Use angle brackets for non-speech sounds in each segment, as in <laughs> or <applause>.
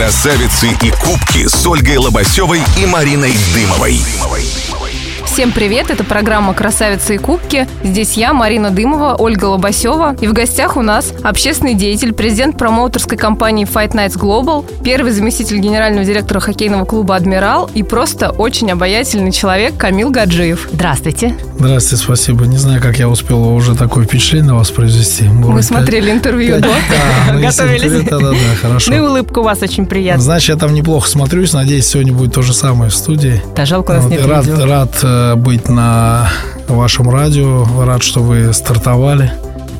Красавицы и кубки с Ольгой Лобасевой и Мариной Дымовой. Всем привет, это программа «Красавицы и кубки». Здесь я, Марина Дымова, Ольга Лобасева. И в гостях у нас общественный деятель, президент промоутерской компании Fight Nights Global, первый заместитель генерального директора хоккейного клуба «Адмирал» и просто очень обаятельный человек Камил Гаджиев. Здравствуйте. Здравствуйте, спасибо. Не знаю, как я успел уже такое впечатление на вас произвести. Может, Мы смотрели интервью, да? Готовились. Да, да, да, хорошо. Ну и улыбка у вас очень приятная. Значит, я там неплохо смотрюсь. Надеюсь, сегодня будет то же самое в студии. Да, жалко, у нас нет Рад, быть на вашем радио. Рад, что вы стартовали.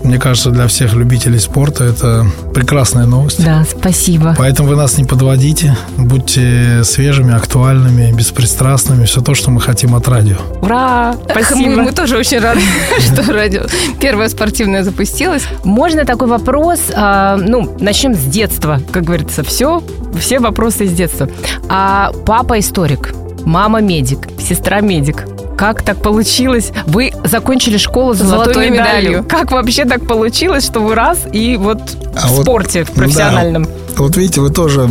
Мне кажется, для всех любителей спорта это прекрасная новость. Да, спасибо. Поэтому вы нас не подводите. Будьте свежими, актуальными, беспристрастными. Все то, что мы хотим от радио. Ура! Мы, Спасибо. мы тоже очень рады, <laughs> <laughs> что радио первое спортивное запустилось. Можно такой вопрос? а, ну, начнем с детства. Как говорится, все, все вопросы из детства. А папа историк, мама медик, сестра медик. Как так получилось? Вы закончили школу с золотой, Золотой медалью. медалью. Как вообще так получилось, что вы раз и вот А в вот, спорте, в профессиональном? Вот видите, вы тоже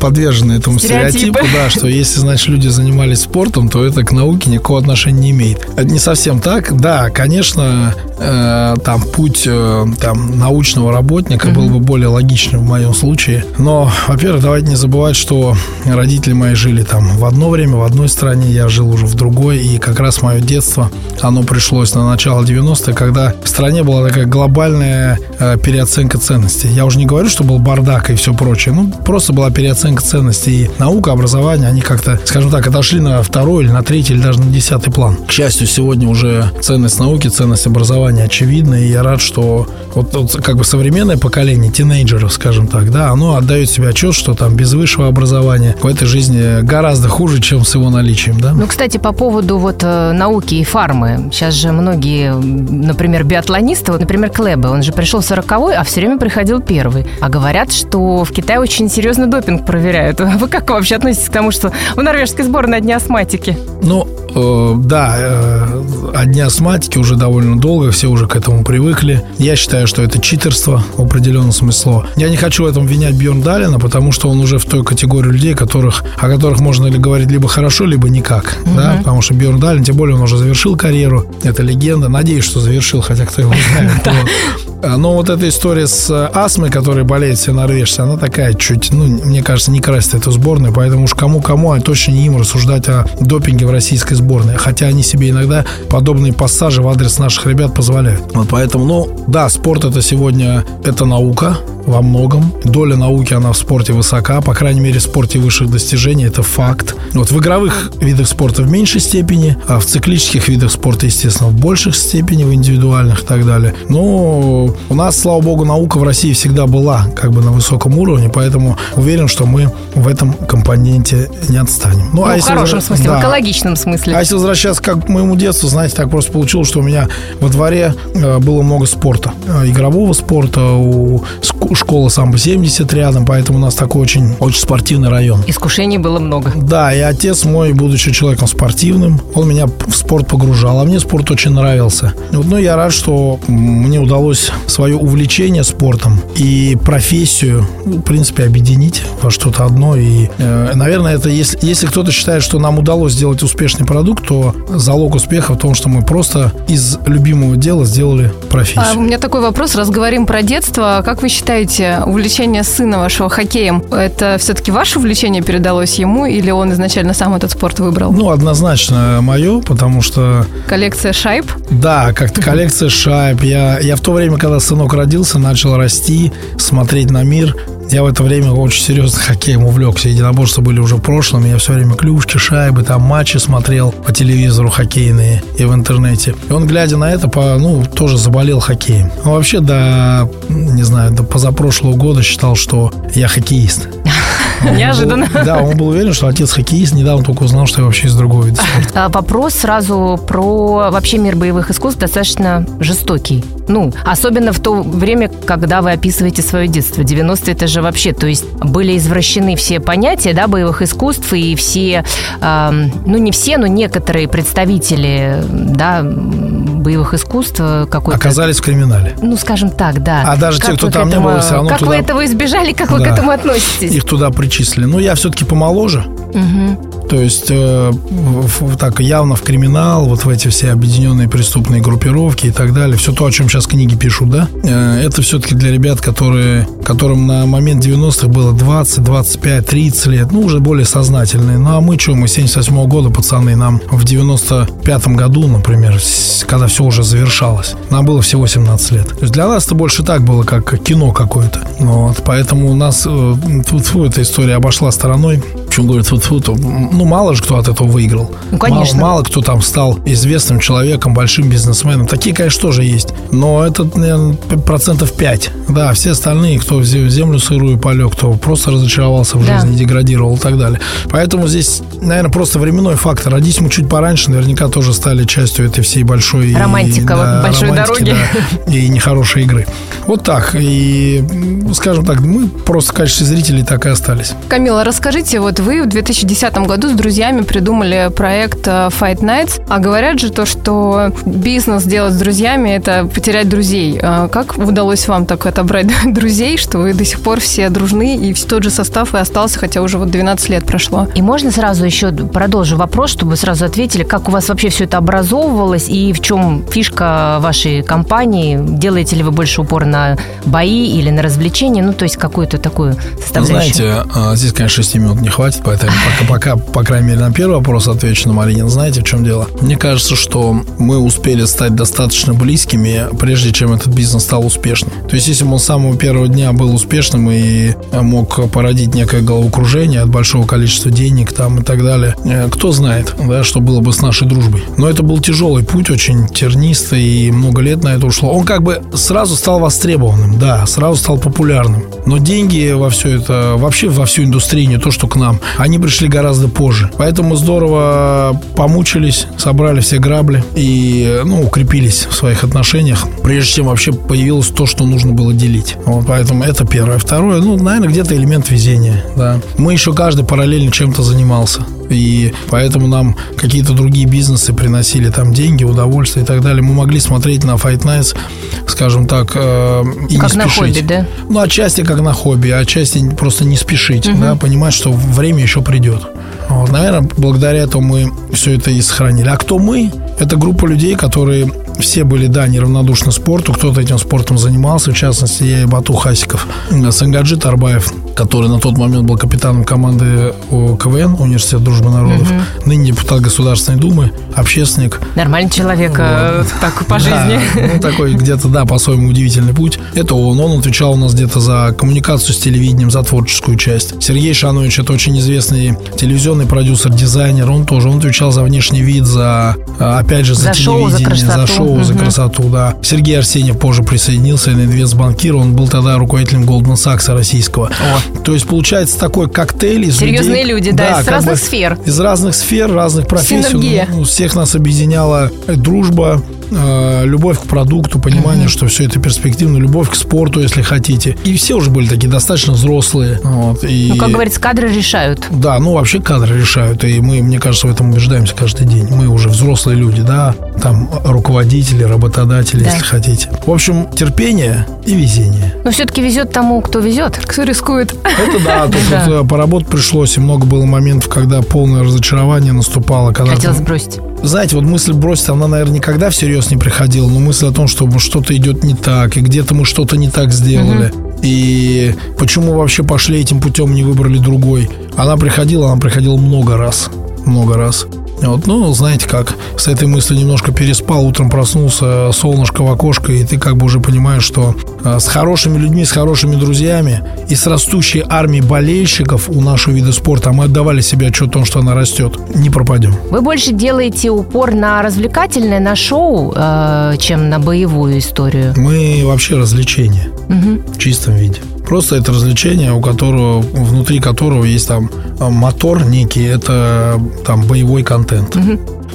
подвержены этому Стереотипы. стереотипу, да, что если, значит, люди занимались спортом, то это к науке никакого отношения не имеет. Это не совсем так. Да, конечно, э, там путь э, там, научного работника был бы более логичным в моем случае. Но, во-первых, давайте не забывать, что родители мои жили там в одно время, в одной стране, я жил уже в другой, и как раз мое детство, оно пришлось на начало 90-х, когда в стране была такая глобальная э, переоценка ценностей. Я уже не говорю, что был бардак и все прочее. Ну, просто была переоценка ценностей. Наука, образование, они как-то, скажем так, отошли на второй или на третий, или даже на десятый план. К счастью, сегодня уже ценность науки, ценность образования очевидна. И я рад, что вот, вот как бы современное поколение тинейджеров, скажем так, да, оно отдает себе отчет, что там без высшего образования в этой жизни гораздо хуже, чем с его наличием, да. Ну, кстати, по поводу вот э, науки и фармы. Сейчас же многие, например, биатлонисты, вот, например, Клэбе, он же пришел 40-й, а все время приходил первый. А говорят, что в Китае очень серьезно допинг проверяют. <laughs> А Вы как вообще относитесь к тому, что в норвежской сборной одни астматики? Ну, э, да, э, одни астматики уже довольно долго, все уже к этому привыкли. Я считаю, что это читерство в определенном смысле. Я не хочу в этом винять Бьерн Далина, потому что он уже в той категории людей, которых, о которых можно ли говорить либо хорошо, либо никак. Да? Потому что Бьерн Далин, тем более он уже завершил карьеру, это легенда. Надеюсь, что завершил, хотя кто его знает. <laughs> А, Но вот эта история с э, астмой, которой болеют все норвежцы, она такая чуть, ну, мне кажется, не красит эту сборную, поэтому уж кому-кому, а точно не им рассуждать о допинге в российской сборной. Хотя они себе иногда подобные пассажи в адрес наших ребят позволяют. Вот поэтому, ну, да, спорт это сегодня, это наука, во многом. Доля науки, она в спорте высока, по крайней мере, в спорте высших достижений, это факт. Вот в игровых видах спорта в меньшей степени, а в циклических видах спорта, естественно, в больших степени, в индивидуальных и так далее. Но у нас, слава богу, наука в России всегда была как бы на высоком уровне, поэтому уверен, что мы в этом компоненте не отстанем. Ну, а в если хорошем возра- смысле, в Да. экологичном смысле. А если возвращаться как к моему детству, знаете, так просто получилось, что у меня во дворе э, было много спорта. Э, Игрового спорта, у школы самбо-70 рядом, поэтому у нас такой очень, очень спортивный район. Искушений было много. Да, и отец мой, будучи человеком спортивным, он меня в спорт погружал, а мне спорт очень нравился. Вот, ну, я рад, что мне удалось свое увлечение спортом и профессию, в принципе, объединить во что-то одно. И, э, наверное, это если, если кто-то считает, что нам удалось сделать успешный продукт, то залог успеха в том, что мы просто из любимого дела сделали профессию. А у меня такой вопрос, раз говорим про детство, как вы считаете, увлечение сына вашего хоккеем, это все-таки ваше увлечение передалось ему или он изначально сам этот спорт выбрал? Ну, однозначно мое, потому что Коллекция шайб? Да, как-то коллекция шайб. Я, я в то время, когда сынок родился, начал расти, смотреть на мир. Я в это время очень серьезно хоккеем увлекся. Единоборства были уже в прошлом. Я все время клюшки, шайбы, там матчи смотрел по телевизору хоккейные и в интернете. И он, глядя на это, по, ну, тоже заболел хоккеем. Он вообще до, не знаю, до позапрошлого года считал, что я хоккеист. <laughs> <laughs> Неожиданно. был- да, он был уверен, что отец хоккеист. Недавно только узнал, что я вообще из другого вида спорта. А, Вопрос сразу про вообще мир боевых искусств достаточно жестокий. Ну, особенно в то время, когда вы описываете свое детство. 90-е это же вообще, то есть были извращены все понятия, да, боевых искусств и все, эм, ну не все, но некоторые представители, да, боевых искусств э, какой-то... Оказались в криминале. Ну, скажем так, да. А даже как те, кто вы там этому, не был, все равно Как туда... вы этого избежали, как вы Да. к этому относитесь? Их туда причислили. Ну, я все-таки помоложе. То есть э, в- так явно в криминал, вот в эти все объединенные преступные группировки и так далее. Все то, о чем сейчас книги пишут, да? Э, это все-таки для ребят, которые, которым на момент 90-х было 20, 25, 30 лет. Ну, уже более сознательные. Ну, а мы что, мы 78 года, пацаны, нам в 95 году, например, когда все уже завершалось, нам было всего 17 лет. То есть для нас это больше так было, как кино какое-то. Вот, поэтому у нас э, тьфу-тьфу, эта история обошла стороной. Почему говорят то, ну, мало же кто от этого выиграл. Ну, конечно. Мало, мало кто там стал известным человеком, большим бизнесменом. Такие, конечно, тоже есть. Но это, наверное, процентов 5. Да, все остальные, кто в зе- землю сырую полег, кто просто разочаровался в Да. жизни, деградировал и так далее. Поэтому здесь, наверное, просто временной фактор. Родись мы чуть пораньше, наверняка тоже стали частью этой всей большой... Романтика, вот, большой дороги. да, и нехорошей игры. Вот так. И, скажем так, мы просто в качестве зрителей так и остались. Камила, расскажите, вот вы в 2010 году с друзьями придумали проект э, Fight Nights, а говорят же то, что бизнес делать с друзьями – это потерять друзей. А Как удалось вам так отобрать <laughs> друзей, что вы до сих пор все дружны, и тот же состав и остался, хотя уже вот 12 лет прошло? И можно сразу еще продолжу вопрос, чтобы сразу ответили, как у вас вообще все это образовывалось и в чем фишка вашей компании? Делаете ли вы больше упор на бои или на развлечения? Ну, то есть какую-то такую составляющую. знаете, а, здесь, конечно, 6 минут не хватит, поэтому пока, пока, по крайней мере, на первый вопрос отвечу на Маринин. Знаете, в чем дело? Мне кажется, что мы успели стать достаточно близкими, прежде чем этот бизнес стал успешным. То есть, если бы он с самого первого дня был успешным и мог породить некое головокружение от большого количества денег там и так далее, э, кто знает, да, что было бы с нашей дружбой. Но это был тяжелый путь, очень тернистый, и много лет на это ушло. Он как бы сразу стал востребованным, да, сразу стал популярным. Но деньги во все это, вообще во всю индустрию, не то, что к нам, они пришли гораздо позже. Поэтому здорово помучились, собрали все грабли и, ну, укрепились в своих отношениях, прежде чем вообще появилось то, что нужно было делить. Вот, поэтому это первое. Второе, ну, наверное, где-то элемент везения, да. Мы еще каждый параллельно чем-то занимался. И поэтому нам какие-то другие бизнесы приносили там деньги, удовольствие и так далее. Мы могли смотреть на Fight Nights, скажем так, э, и Как не на спешить. хобби, да? Ну, отчасти как на хобби, а отчасти просто не спешить, да, понимать, что время еще придет. Вот, наверное, благодаря этому мы все это и сохранили. А кто мы? Это группа людей, которые все были, да, неравнодушны спорту. Кто-то этим спортом занимался, в частности, я и Бату Хасиков. Сангаджи Тарбаев, который на тот момент был капитаном команды КВН, Университет дружбы народов, ныне депутат Государственной Думы, общественник, Нормальный человек э, так по жизни. да, ну, такой где-то, да, по-своему удивительный путь. Это он. Он отвечал у нас где-то за коммуникацию с телевидением, за творческую часть. Сергей Шанович, это очень известный телевизионный продюсер, дизайнер. Он тоже, он отвечал за внешний вид, за, а, опять же, за, За шоу, за телевидение, красоту. шоу, за Мгм. красоту, да. Сергей Арсеньев позже присоединился, инвестбанкир. Он был тогда руководителем Goldman Sachs российского. То есть, получается такой коктейль из Серьезные людей- люди, да, из разных сфер. Из разных сфер, разных профессий. Синергия. Ну, всех нас объединяла дружба, э, любовь к продукту, понимание, что все это перспективно, любовь к спорту, если хотите. И все уже были такие достаточно взрослые. Вот, и... Ну, как говорится, кадры решают. Да, ну вообще кадры решают, и мы, мне кажется, в этом убеждаемся каждый день. Мы уже взрослые люди, да, там руководители, работодатели, Да. если хотите. В общем, терпение и везение. Но все-таки везет тому, кто везет. Кто рискует? Это да, <laughs> тут Да. вот, э, поработать пришлось, и много было моментов, когда полное разочарование наступало. Когда Хотелось бросить. знаете, вот мысль бросить, она, наверное, никогда всерьез не приходила, но мысль о том, что что-то идет не так, и где-то мы что-то не так сделали. И почему вообще пошли этим путем, не выбрали другой? Она приходила, она приходила много раз. Много раз. Вот, ну, знаете как, с этой мыслью немножко переспал, утром проснулся, солнышко в окошко, и ты как бы уже понимаешь, что а, с хорошими людьми, с хорошими друзьями и с растущей армией болельщиков у нашего вида спорта, а мы отдавали себе отчет о том, что она растет, не пропадем. Вы больше делаете упор на развлекательное, на шоу, э, чем на боевую историю. Мы вообще развлечение в чистом виде. Просто это развлечение, у которого, внутри которого есть там а, мотор некий, это там боевой контент.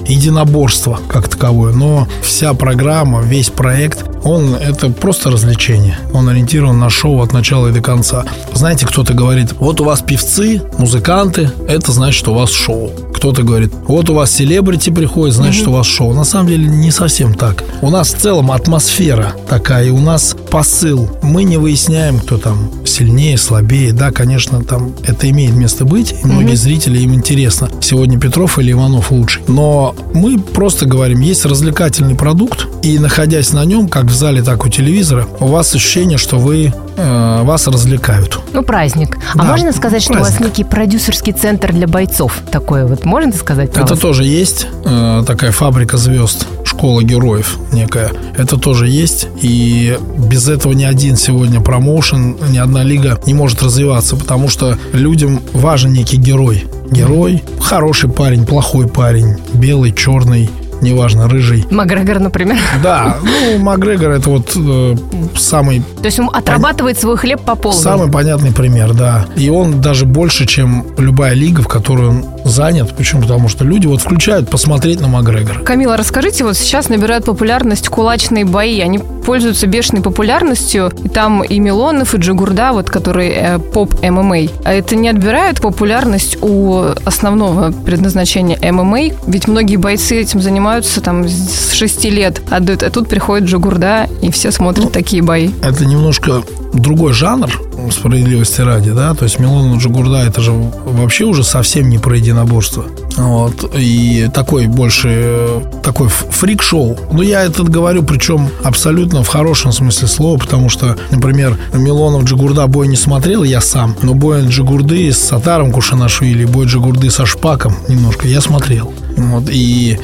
Единоборство как таковое. Но вся программа, весь проект, он это просто развлечение. Он ориентирован на шоу от начала и до конца. Знаете, кто-то говорит, вот у вас певцы, музыканты, это значит, что у вас шоу. кто-то говорит, вот у вас селебрити приходит, значит, у вас шоу. На самом деле не совсем так. У нас в целом атмосфера такая, и у нас посыл. Мы не выясняем, кто там сильнее, слабее. Да, конечно, там это имеет место быть, и многие зрители им интересно, сегодня Петров или Иванов лучше. Но мы просто говорим, есть развлекательный продукт, и находясь на нем, как в зале, так у телевизора, у вас ощущение, что вы э, вас развлекают. Ну, праздник. А Да, можно сказать, что у вас праздник. некий продюсерский центр для бойцов? Такое вот можно сказать? Это вас? тоже есть э, такая фабрика звезд, школа героев некая. Это тоже есть. И без этого ни один сегодня промоушен, ни одна лига не может развиваться, потому что людям важен некий герой. Герой, хороший парень, плохой парень, белый, черный, неважно, рыжий. Макгрегор, например. Да, ну, Макгрегор это вот э, самый То есть он отрабатывает свой хлеб по полной. Самый понятный пример, да. И он даже больше, чем любая лига, в которой он занят. Почему? Потому что люди вот включают посмотреть на Макгрегора. Камила, расскажите, вот сейчас набирают популярность кулачные бои. Они пользуются бешеной популярностью. И там и Милонов, и Джигурда, вот, который э, поп ММА. А это не отбирает популярность у основного предназначения ММА? Ведь многие бойцы этим занимаются там с 6 лет. Отдают, а тут приходит Джигурда, и все смотрят такие бои. Это немножко другой жанр, справедливости ради, да, то есть Милонов Джигурда это же вообще уже совсем не про единоборство. Вот. И такой больше такой фрик-шоу. Но я это говорю, причем абсолютно в хорошем смысле слова, потому что, например, Милонов Джигурда бой не смотрел, я сам, но бой Джигурды с Сатаром Кушанашвили, бой Джигурды со Шпаком немножко я смотрел. Вот. И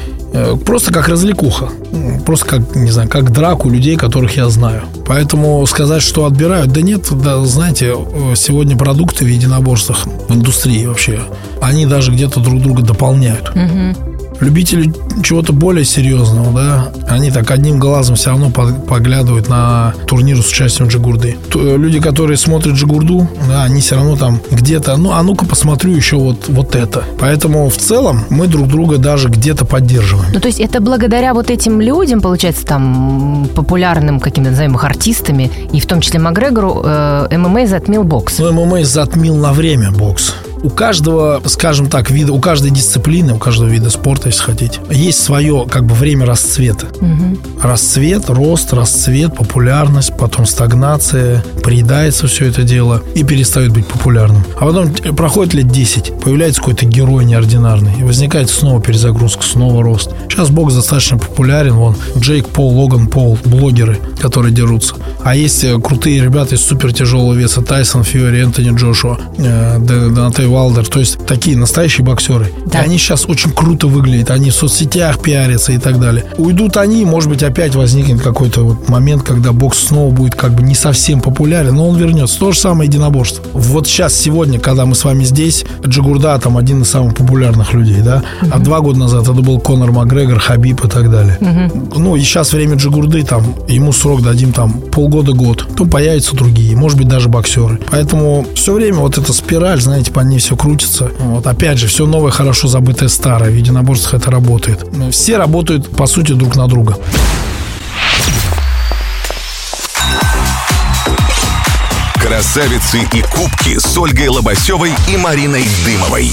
просто как развлекуха. Просто как, не знаю, как драку людей, которых я знаю. Поэтому сказать, что отбирают, да нет, да, знаете, э, сегодня продукты в единоборствах в индустрии вообще, они даже где-то друг друга дополняют. Любители чего-то более серьезного, да, они так одним глазом все равно по- поглядывают на турниры с участием Джигурды. Э, Люди, которые смотрят Джигурду, да, они все равно там где-то, ну, а ну-ка посмотрю еще вот, вот это. Поэтому в целом мы друг друга даже где-то поддерживаем. Ну, то есть это благодаря вот этим людям, получается, там, популярным каким-то, назовем их, артистами, и в том числе Макгрегору, э, ММА затмил бокс. Но ММА затмил на время бокс. У каждого, скажем так, вида, у каждой дисциплины, у каждого вида спорта, если хотите, есть свое как бы время расцвета. Расцвет, рост, расцвет, популярность, потом стагнация, приедается все это дело и перестает быть популярным. А потом э, проходит лет 10, появляется какой-то герой неординарный, и возникает снова перезагрузка, снова рост. Сейчас бокс достаточно популярен, вон Джейк Пол, Логан Пол, блогеры, которые дерутся. А есть э, крутые ребята из супер тяжелого веса, Тайсон, Фьюри, Энтони Джошуа, э, Донатей Валдер, то есть такие настоящие боксеры. Да. И они сейчас очень круто выглядят, они в соцсетях пиарятся и так далее. Уйдут они, может быть, опять возникнет какой-то вот момент, когда бокс снова будет как бы не совсем популярен, но он вернется. То же самое единоборство. Вот сейчас, сегодня, когда мы с вами здесь, Джигурда там один из самых популярных людей, да? А два года назад это был Конор Макгрегор, Хабиб и так далее. Ну, и сейчас время Джигурды, там, ему срок дадим там полгода-год, то появятся другие, может быть, даже боксеры. Поэтому все время вот эта спираль, знаете, по ней все крутится. Вот, опять же, все новое, хорошо забытое старое. В единоборствах это работает. Все работают, по сути, друг на друга. Красавицы и кубки с Ольгой Лобасевой и Мариной Дымовой.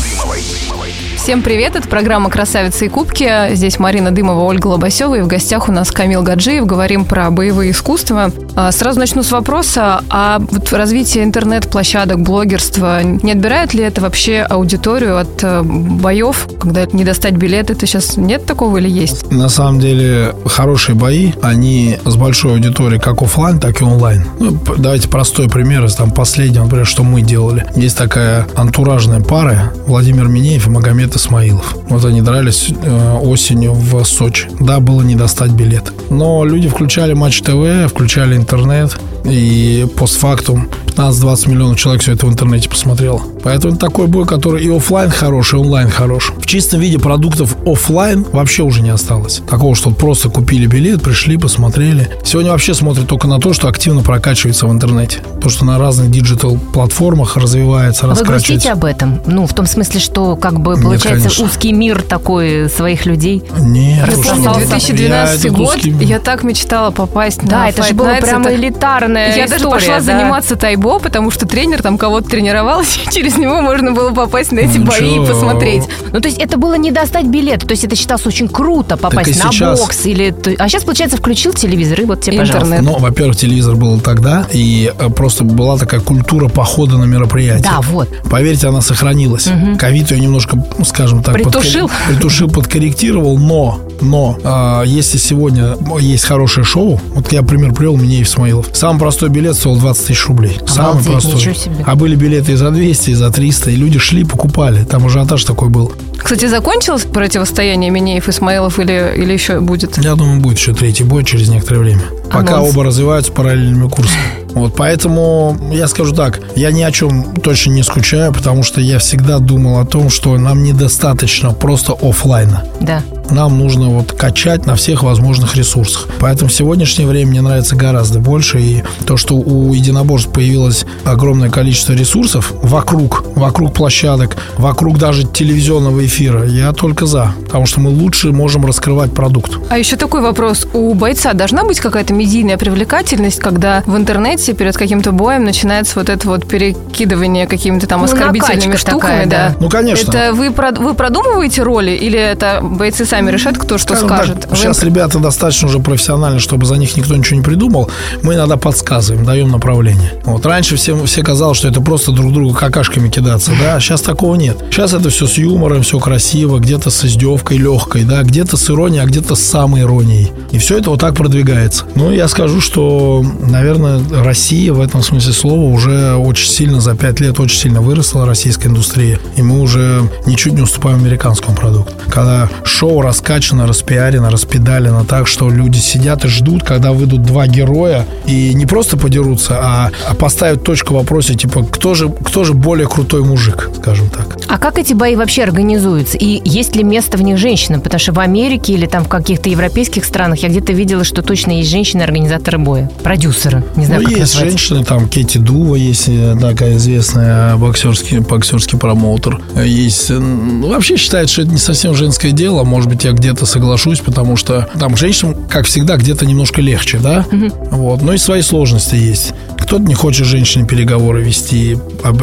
Всем привет, это программа «Красавицы и кубки». Здесь Марина Дымова, Ольга Лобасева, и в гостях у нас Камил Гаджиев. Говорим про боевые искусства. А, Сразу начну с вопроса, а вот развитие интернет-площадок, блогерства, не отбирает ли это вообще аудиторию от э, боев, когда не достать билет? Это сейчас нет такого или есть? На самом деле, хорошие бои, они с большой аудиторией как оффлайн, так и онлайн. Ну, давайте простой пример из там последнего, например, что мы делали. Есть такая антуражная пара Владимир Минеев и Магомед Исмаилов. Вот они дрались э, осенью в Сочи. Да, было не достать билет. Но люди включали Матч ТВ, включали интернет, и постфактум 15-20 миллионов человек все это в интернете посмотрело. Поэтому это такой бой, который и оффлайн хороший, и онлайн хорош. В чистом виде продуктов оффлайн вообще уже не осталось. Такого, что просто купили билет, пришли, посмотрели. Сегодня вообще смотрят только на то, что активно прокачивается в интернете. То, что на разных digital -платформах развивается, А Вы грустите раскачивается. об этом? Ну, в том смысле, что как бы получается конечно. узкий мир такой своих людей. Нет, Я уж помню, нет. 2012 Я год, узкий- я так мечтала попасть Да, на это же было прямо элитарная Я даже история, пошла да. заниматься тайбо, потому что тренер там кого-то тренировал. <laughs> Через через него можно было попасть на эти бои и посмотреть. Ну, то есть это было не достать билет, то есть это считалось очень круто попасть на сейчас. бокс или... то- А сейчас, получается, включил телевизор и вот тебе, пожалуйста. Интернет. Ну, во-первых, телевизор был тогда, и э, просто была такая культура похода на мероприятие. Да, вот. Поверьте, она сохранилась. Ковид ее немножко, ну, скажем так, Притушил. подкор- притушил, подкорректировал, но, но а, если сегодня есть хорошее шоу, вот я пример привел, мне Исмаилов. Самый простой билет стоил 20 тысяч рублей. Самый Обалдеть, простой. ничего себе. А были билеты и за 200, и за 300, и люди шли, покупали. Там ажиотаж такой был. Кстати, закончилось противостояние Минеев и Исмаилов или, или еще будет? Я думаю, будет еще третий бой через некоторое время. Пока Анонс. оба развиваются параллельными курсами. Вот, поэтому я скажу так, я ни о чем точно не скучаю, потому что я всегда думал о том, что нам недостаточно просто оффлайна. Да. Нам нужно вот качать на всех возможных ресурсах. Поэтому в сегодняшнее время мне нравится гораздо больше. И то, что у единоборств появилось огромное количество ресурсов вокруг, вокруг площадок, вокруг даже телевизионного эфира, я только за. Потому что мы лучше можем раскрывать продукт. А еще такой вопрос. У бойца должна быть какая-то медийная привлекательность, когда в интернете перед каким-то боем начинается вот это вот перекидывание какими-то там Ну, оскорбительными штуками, такая, да. да. Ну, конечно. Это вы, вы продумываете роли или это бойцы сами решат, кто что Скажем скажет? так, Вы- сейчас ребята достаточно уже профессиональны, чтобы за них никто ничего не придумал. Мы иногда подсказываем, даем направление. Вот раньше всем все казалось, что это просто друг другу какашками кидаться, да. Сейчас такого нет. Сейчас это все с юмором, все красиво, где-то с издевкой легкой, да, где-то с иронией, а где-то с самой иронией. И все это вот так продвигается. Ну, я скажу, что, наверное, Россия в этом смысле слова уже очень сильно за пять лет очень сильно выросла российская индустрия. И мы уже ничуть не уступаем американскому продукту. Когда шоу раскачано, распиарено, распедалено так, что люди сидят и ждут, когда выйдут два героя и не просто подерутся, а, а поставят точку в вопросе, типа, кто же, кто же более крутой мужик, скажем так. А как эти бои вообще организуются? И есть ли место в них женщинам? Потому что в Америке или там в каких-то европейских странах я где-то видела, что точно есть женщины-организаторы боя. Продюсеры. Не знаю, ну, как есть женщины, там Кэти Дува есть э, такая известная боксерский, боксерский промоутер. Есть, э, ну, вообще считает, что это не совсем женское дело. Может быть, я где-то соглашусь, потому что там женщинам, как всегда, где-то немножко легче, да? Вот. Но и свои сложности есть. Кто-то не хочет с женщиной переговоры вести,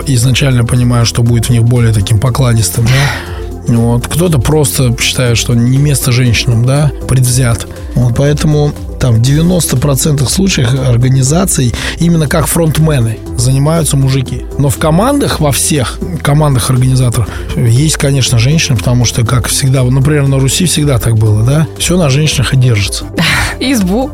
изначально понимая, что будет в них более таким покладистым, да? Вот. Кто-то просто считает, что не место женщинам, да, предвзят. Вот, поэтому там в 90% случаев организаций именно как фронтмены занимаются мужики. Но в командах, во всех командах организаторов есть, конечно, женщины, потому что, как всегда, например, на Руси всегда так было, да? Все на женщинах и держится. Избу,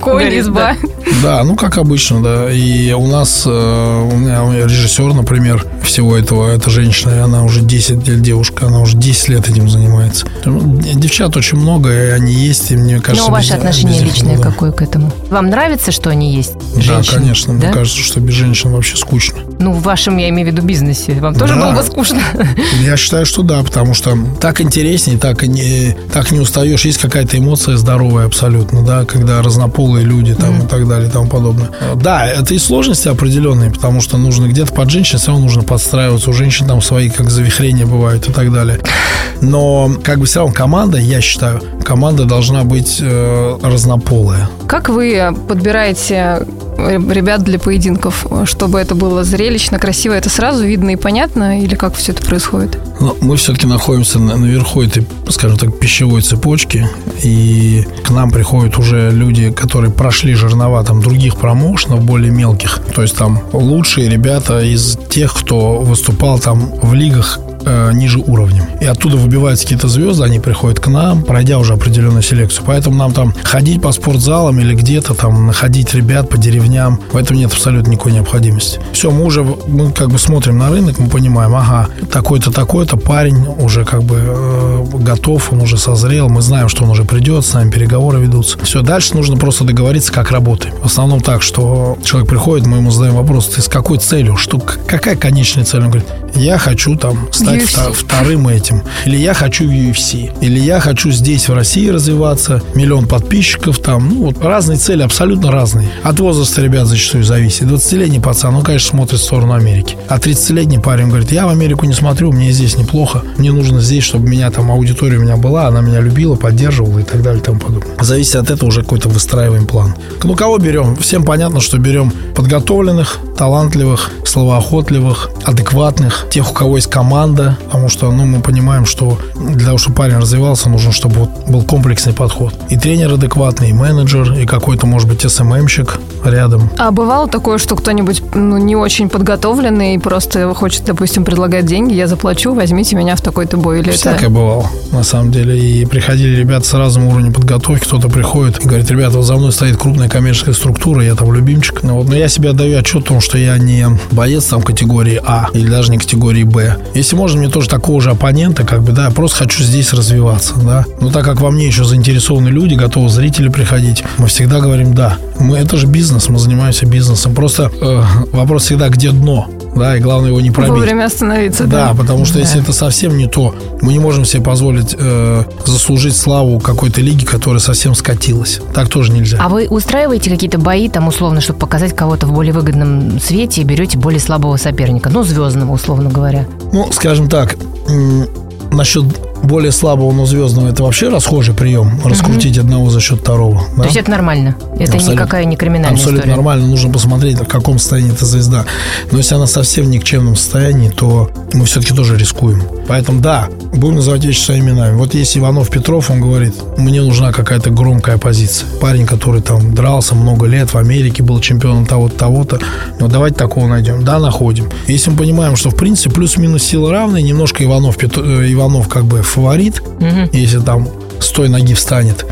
конь, изба. Да, ну как обычно, да. И у нас, э, у меня режиссер, например, всего этого, это женщина, и она уже 10 лет девушка, она уже 10 лет этим занимается. Ну, Девчат очень много, и они есть, и мне кажется... Но ваше без- отношение без личное какое к этому? Вам нравится, что они есть? Да, конечно. Да? Мне кажется, что без женщин вообще скучно. Ну, в вашем, я имею в виду, бизнесе. Вам тоже Да. было бы скучно? Я считаю, что да, потому что так интереснее, так и не, так не устаешь. Есть какая-то эмоция здоровая абсолютно, да, когда разнополые люди там и так далее и тому подобное. Да, это и сложности определенные, потому что нужно где-то под женщин все равно нужно подстраиваться. У женщин там свои как завихрения бывают и так далее. Но как бы все равно команда, я считаю, команда должна быть э, разнополая. Как вы подбираете ребят для поединков, чтобы это было зрелищно, красиво? Это сразу видно и понятно? Или как все это происходит? Но мы все-таки находимся на- наверху этой, скажем так, пищевой цепочки, и к нам приходят уже люди, которые прошли жернова там других промоушенов, более мелких. То есть там лучшие ребята из тех, кто выступал там в лигах э, ниже уровнем. И оттуда выбиваются какие-то звезды, они приходят к нам, пройдя уже определенную селекцию. Поэтому нам там ходить по спортзалам или где-то там находить ребят по деревням, в этом нет абсолютно никакой необходимости. Все, мы уже, мы как бы смотрим на рынок, мы понимаем, ага, такой-то, такой-то парень уже как бы э, готов, он уже созрел, мы знаем, что он уже придет, с нами переговоры ведутся. Все, дальше нужно просто договориться, как работаем. В основном так, что человек приходит, мы ему задаем вопрос, ты с какой целью, что, какая конечная цель? Он говорит, я хочу там стать UFC. вторым этим. Или я хочу в UFC. Или я хочу здесь, в России развиваться. Миллион подписчиков там. Ну, вот разные цели, абсолютно разные. От возраста ребят зачастую зависит. 20-летний пацан, он, конечно, смотрит в сторону Америки. А 30-летний парень говорит, я в Америку не смотрю, мне здесь неплохо. Мне нужно здесь, чтобы меня там аудитория у меня была, она меня любила, поддерживала и так далее и тому подобное. Зависит от этого уже какой-то выстраиваем план. Ну, кого берем? Всем понятно, что берем подготовленных, талантливых, словоохотливых, адекватных, тех, у кого есть команда, потому что, ну, мы понимаем, что для того, чтобы парень развивался, нужно, чтобы вот был комплексный подход. И тренер адекватный, и менеджер, и какой-то, может быть, СММщик рядом. А бывало такое, что кто-нибудь ну, не очень подготовленный и просто хочет, допустим, предлагать деньги, я заплачу, возьмите меня в такой-то бой? Или Всякое это... бывало, на самом деле. И приходили ребята с разным уровнем подготовки. Кто-то приходит и говорит, ребята, вот за мной стоит крупная коммерческая структура, я там любимчик. Ну, вот, но я себе отдаю отчет о том, что я не боец там категории А или даже не категории Б. Если можно, мне тоже такого же оппонента, как бы, да, я просто хочу здесь развиваться, да. Но так как во мне еще заинтересованы люди, готовы зрители приходить, мы всегда говорим да. Мы, это же бизнес, мы занимаемся бизнесом. Просто э, вопрос всегда, где дно, да, и главное его не пробить. Вовремя остановиться, Да, да. потому что Да. если это совсем не то, мы не можем себе позволить э, заслужить славу какой-то лиги, которая совсем скатилась. Так тоже нельзя. А вы устраиваете какие-то бои, там, условно, чтобы показать кого-то в более выгодном свете и берете более слабого соперника? Ну, звездного, условно говоря. Ну, скажем так, м, насчет более слабого, но звездного, это вообще расхожий прием. Раскрутить одного за счет второго. да? То есть это нормально? Это Абсолютно. никакая не криминальная Абсолютно история? нормально. Нужно посмотреть, в каком состоянии эта звезда. Но если она совсем в никчемном состоянии, то мы все-таки тоже рискуем. Поэтому да, будем называть вещи своими именами. Вот есть Иванов Петров, он говорит, мне нужна какая-то громкая позиция. Парень, который там дрался много лет в Америке, был чемпионом того-то, того-то. Ну, давайте такого найдем. Да, находим. Если мы понимаем, что в принципе плюс-минус силы равные, немножко Иванов, Пет- э, Иванов как бы фаворит, Мгм. если там с той ноги встанет.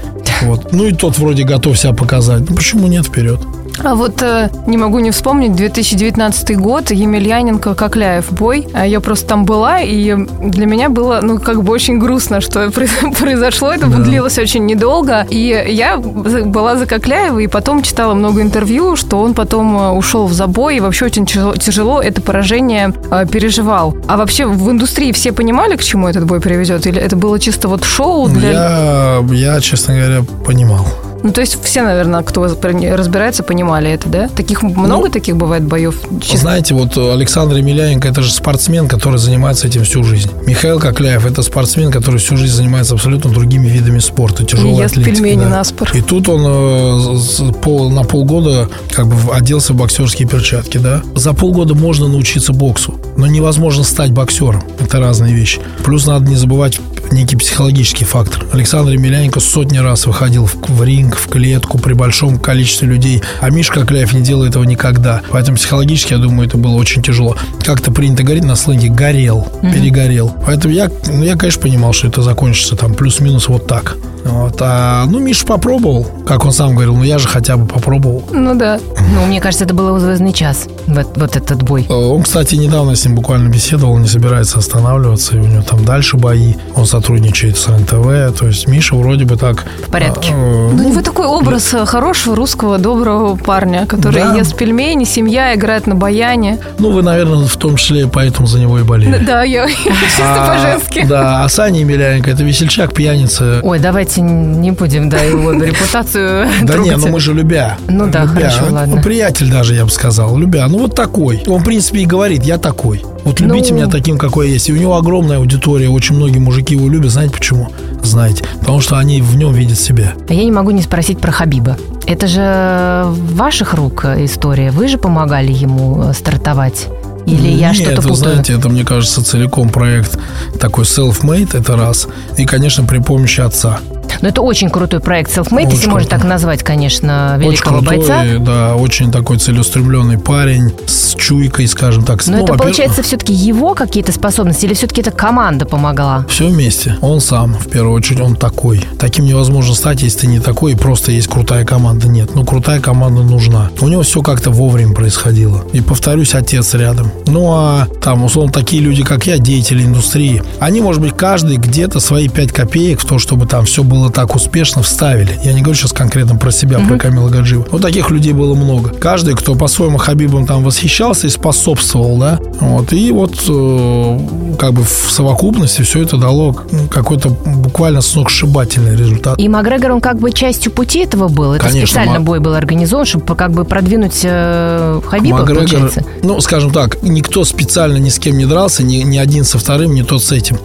Вот. Ну и тот вроде готов себя показать. Ну почему нет вперед? А вот э, не могу не вспомнить 2019 год, Емельяненко, Кокляев бой. А Я просто там была, и для меня было, ну, как бы очень грустно, что <laughs> произ- произошло. Это Да. длилось очень недолго. И я была за Кокляева, и потом читала много интервью, что он потом э, ушел в забой, и вообще очень тяжело, это поражение э, переживал. А вообще в индустрии все понимали, к чему этот бой приведет? Или это было чисто вот шоу для... Я, я, честно говоря, понимал. Ну, то есть все, наверное, кто разбирается, понимали это, да? Таких много таких бывает боев? Чисто- Знаете, вот Александр Емельяненко это же спортсмен, который занимается этим всю жизнь. Михаил Кокляев это спортсмен, который всю жизнь занимается абсолютно другими видами спорта, тяжелой ест атлетикой. пельмени да. наспор. И тут он э, пол- на полгода как бы оделся в боксерские перчатки, да. За полгода можно научиться боксу, но невозможно стать боксером. Это разные вещи. Плюс надо не забывать некий психологический фактор. Александр Емельяненко сотни раз выходил в, в ринг, в клетку при большом количестве людей, а Мишка Кокляев не делал этого никогда. Поэтому психологически, я думаю, это было очень тяжело. Как-то принято говорить на сленге «горел», «перегорел». Поэтому я, ну, я, конечно, понимал, что это закончится там плюс-минус вот так. Вот. А, ну, Миша попробовал, как он сам говорил, ну я же хотя бы попробовал. Ну да. Ну, мне кажется, это был звездный час, вот, вот этот бой. Э, Он, кстати, недавно с ним буквально беседовал, он не собирается останавливаться, и у него там дальше бои. Он сотрудничает с РНТВ, то есть Миша вроде бы так... В порядке. э, Ну, у него такой образ э, хорошего русского доброго парня, который Да. ест пельмени, семья, играет на баяне. Ну, вы, наверное, в том числе поэтому за него и болели. Да, я чисто А, по-женски. Да, а Саня Емельяненко это весельчак, пьяница. Ой, давайте не будем, да, его репутацию <laughs> Да не, трогать. ну мы же любя. Ну да, Любя. хорошо, ладно. Ну, приятель даже, я бы сказал. Любя. Ну вот такой. Он, в принципе, и говорит, я такой. Вот любите Ну. меня таким, какой я есть. И у него огромная аудитория. Очень многие мужики его любят. Знаете почему? Знаете. Потому что они в нем видят себя. А я не могу не спросить про Хабиба. Это же ваших рук история. Вы же помогали ему э, стартовать? Или я Нет, что-то вы путаю? знаете, это, мне кажется, целиком проект такой self-made, это раз. И, конечно, при помощи отца. Но это очень крутой проект Selfmade, если Очень можно крутой. так назвать, конечно, Очень великого крутой, бойца. да, очень такой целеустремленный парень с чуйкой, скажем так. Но Ну, это получается все-таки его какие-то способности или все-таки это команда помогала? Все вместе. Он сам, в первую очередь, он такой. Таким невозможно стать, если ты не такой, и просто есть крутая команда. Нет, ну крутая команда нужна. У него все как-то вовремя происходило. И повторюсь, отец рядом. Ну а там, условно, такие люди, как я, деятели индустрии, они, может быть, каждый где-то свои 5 копеек в то, чтобы там все было так успешно, вставили. Я не говорю сейчас конкретно про себя, про Камила Гаджиева. Но таких людей было много. Каждый, кто по-своему Хабибом там восхищался и способствовал, да, вот, и вот э, как бы в совокупности все это дало какой-то буквально сногсшибательный результат. И Макгрегор, он как бы частью пути этого был? Это Конечно, специально Мак- бой был организован, чтобы как бы продвинуть э, Хабиба, Макгрегор, получается? ну, скажем так, никто специально ни с кем не дрался, ни, ни один со вторым, ни тот с этим.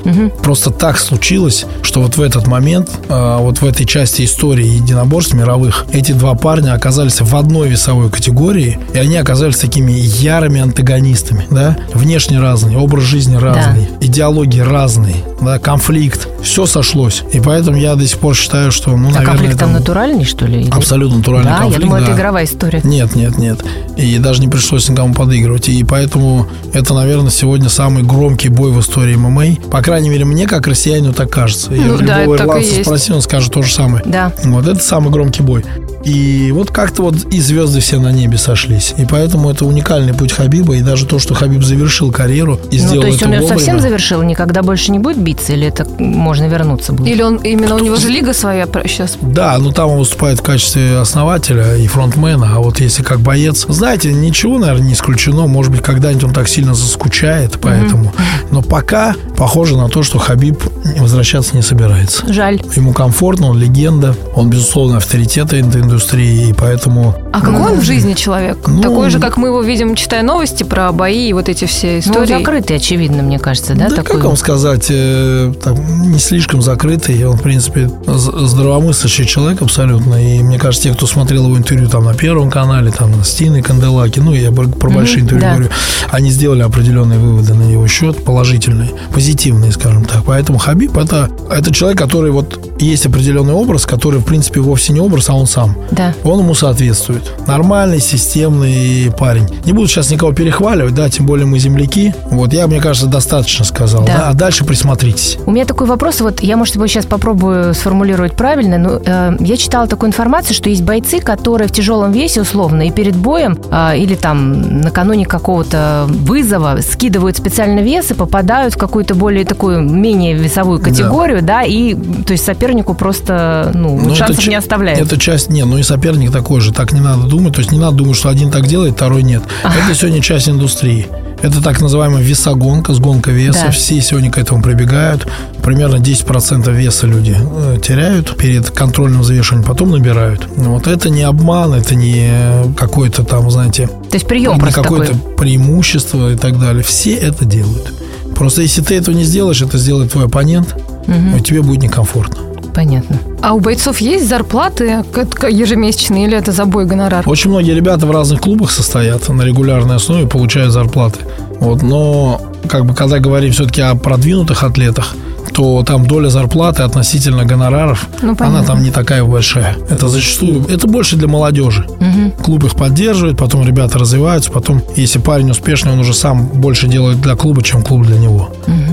Просто так случилось, что вот в этот момент, а, вот в этой части истории единоборств мировых, эти два парня оказались в одной весовой категории, и они оказались такими ярыми антагонистами, да? Внешне разные, образ жизни разный, идеологии разные, да, конфликт. Все сошлось. И поэтому я до сих пор считаю, что, ну, а наверное, конфликт там это натуральный, что ли? Или- абсолютно натуральный Да, конфликт. я думаю, это да. игровая история. Нет, нет, нет. И даже не пришлось никому подыгрывать. И поэтому это, наверное, сегодня самый громкий бой в истории ММА. По крайней мере, мне, как россиянину, так кажется. Я Ну да, любого это и ирландца есть. Он скажет то же самое. Да. Вот это самый громкий бой. И вот как-то вот и звезды все на небе сошлись. И поэтому это уникальный путь Хабиба. И даже то, что Хабиб завершил карьеру и Ну, сделал то есть это он ее вовремя. совсем завершил, никогда больше не будет биться, или это можно вернуться будет? Или он именно у него же лига своя сейчас. Да, ну там он выступает в качестве основателя и фронтмена, а вот если как боец, знаете, ничего, наверное, не исключено. Может быть, когда-нибудь он так сильно заскучает, поэтому. Но пока похоже на то, что Хабиб возвращаться не собирается. Жаль. Ему комфортно, он легенда, он, безусловно, авторитет индустрии, и поэтому... А какой он в жизни человек? Ну, Такой же, как мы его видим, читая новости про бои и вот эти все Ну, истории. закрытый, очевидно, мне кажется, да? Да, такой? как вам сказать, э, там, не слишком закрытый, он, в принципе, здравомыслящий человек абсолютно, и мне кажется, те, кто смотрел его интервью там на Первом канале, там с Тиной Канделаки, ну, я про про большие интервью да. говорю, они сделали определенные выводы на его счет, положительные, позитивные, скажем так. Поэтому Хабиб это, это человек, который вот есть определенный образ, который, в принципе, вовсе не образ, а он сам. Да. Он ему соответствует. Нормальный, системный парень. Не буду сейчас никого перехваливать, да, тем более мы земляки. Вот я, мне кажется, достаточно сказал. Да. Да. А дальше присмотритесь. У меня такой вопрос, вот я, может, его сейчас попробую сформулировать правильно, но э, я читала такую информацию, что есть бойцы, которые в тяжелом весе, условно, и перед боем, э, или там накануне какого-то вызова скидывают специально вес и попадают в какую-то более такую, менее весовую категорию, да, и, то есть сопернику просто, ну, Ну, шансов это не оставляют. Это часть, не, ну и соперник такой же, так не надо думать. То есть не надо думать, что один так делает, второй нет. Это сегодня часть индустрии. Это так называемая весогонка, сгонка веса. Да. Все сегодня к этому прибегают. Примерно 10% веса люди э, теряют перед контрольным взвешиванием, потом набирают. Вот это не обман, это не какой-то там, знаете, То есть прием не какое-то преимущество и так далее. Все это делают. Просто если ты этого не сделаешь, это сделает твой оппонент, и тебе будет некомфортно. Понятно. А у бойцов есть зарплаты ежемесячные или это забой гонорар? Очень многие ребята в разных клубах состоят на регулярной основе, получают зарплаты. Вот, но как бы когда говорим все-таки о продвинутых атлетах, то там доля зарплаты относительно гонораров, Ну, она там не такая большая. Это зачастую, это больше для молодежи. Клуб их поддерживает, потом ребята развиваются, потом, если парень успешный, он уже сам больше делает для клуба, чем клуб для него.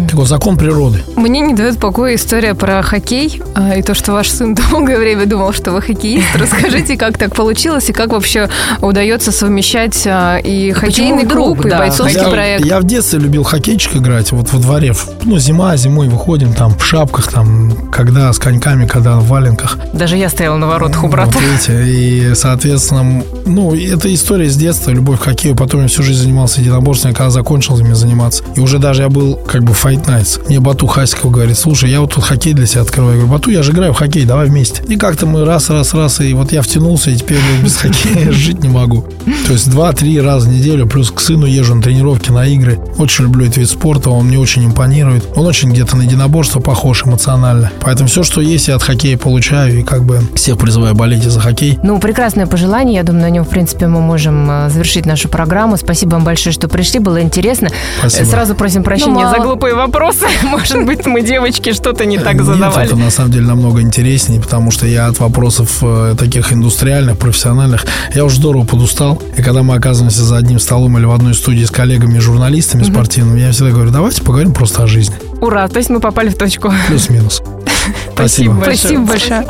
Такой закон природы. Мне не дает покоя история про хоккей а, и то, что ваш сын <laughs> долгое время думал, что вы хоккеист. <laughs> Расскажите, как так получилось и как вообще удается совмещать а, и хоккейный клуб, и бойцовский я, проект. я в детстве любил хоккейчик играть, вот во дворе. Ну, зима, зимой выходим там в шапках, там, когда с коньками, когда в валенках. Даже я стояла на воротах у брата. Вот видите, и, соответственно, ну, это история с детства, любовь к хоккею. Потом я всю жизнь занимался единоборством, я когда закончил ими заниматься. И уже даже я был как бы Fight Nights. Мне Бату Хасиков говорит, слушай, я вот тут хоккей для себя открываю. Я говорю, Бату, я же играю в хоккей, давай вместе. И как-то мы раз, раз, раз, и вот я втянулся, и теперь без хоккея <laughs> жить не могу. То есть два-три раза в неделю, плюс к сыну езжу на тренировки, на игры. Очень люблю этот вид спорта, он мне очень импонирует. Он очень где-то на единоборство похож эмоционально. Поэтому все, что есть, я от хоккея получаю, и как бы всех призываю болеть за хоккей. Ну, прекрасное пожелание. Я думаю, на нем, в принципе, мы можем э, завершить нашу программу. Спасибо вам большое, что пришли. Было интересно. Спасибо. Э, Сразу просим прощения Ну, мало. за глупые вопросы. <laughs> Может быть, мы, девочки, что-то не так задавали. это на самом деле намного интереснее, потому что я от вопросов э, таких индустриальных, профессиональных, я уже здорово подустал. И когда мы оказываемся за одним столом или в одной студии с коллегами, журналистами спортивными, я всегда говорю, давайте поговорим просто о жизни. Ура, то есть мы попали в точку. Плюс-минус. <laughs> Спасибо. Спасибо большое.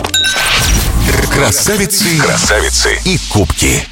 Красавицы, красавицы и кубки.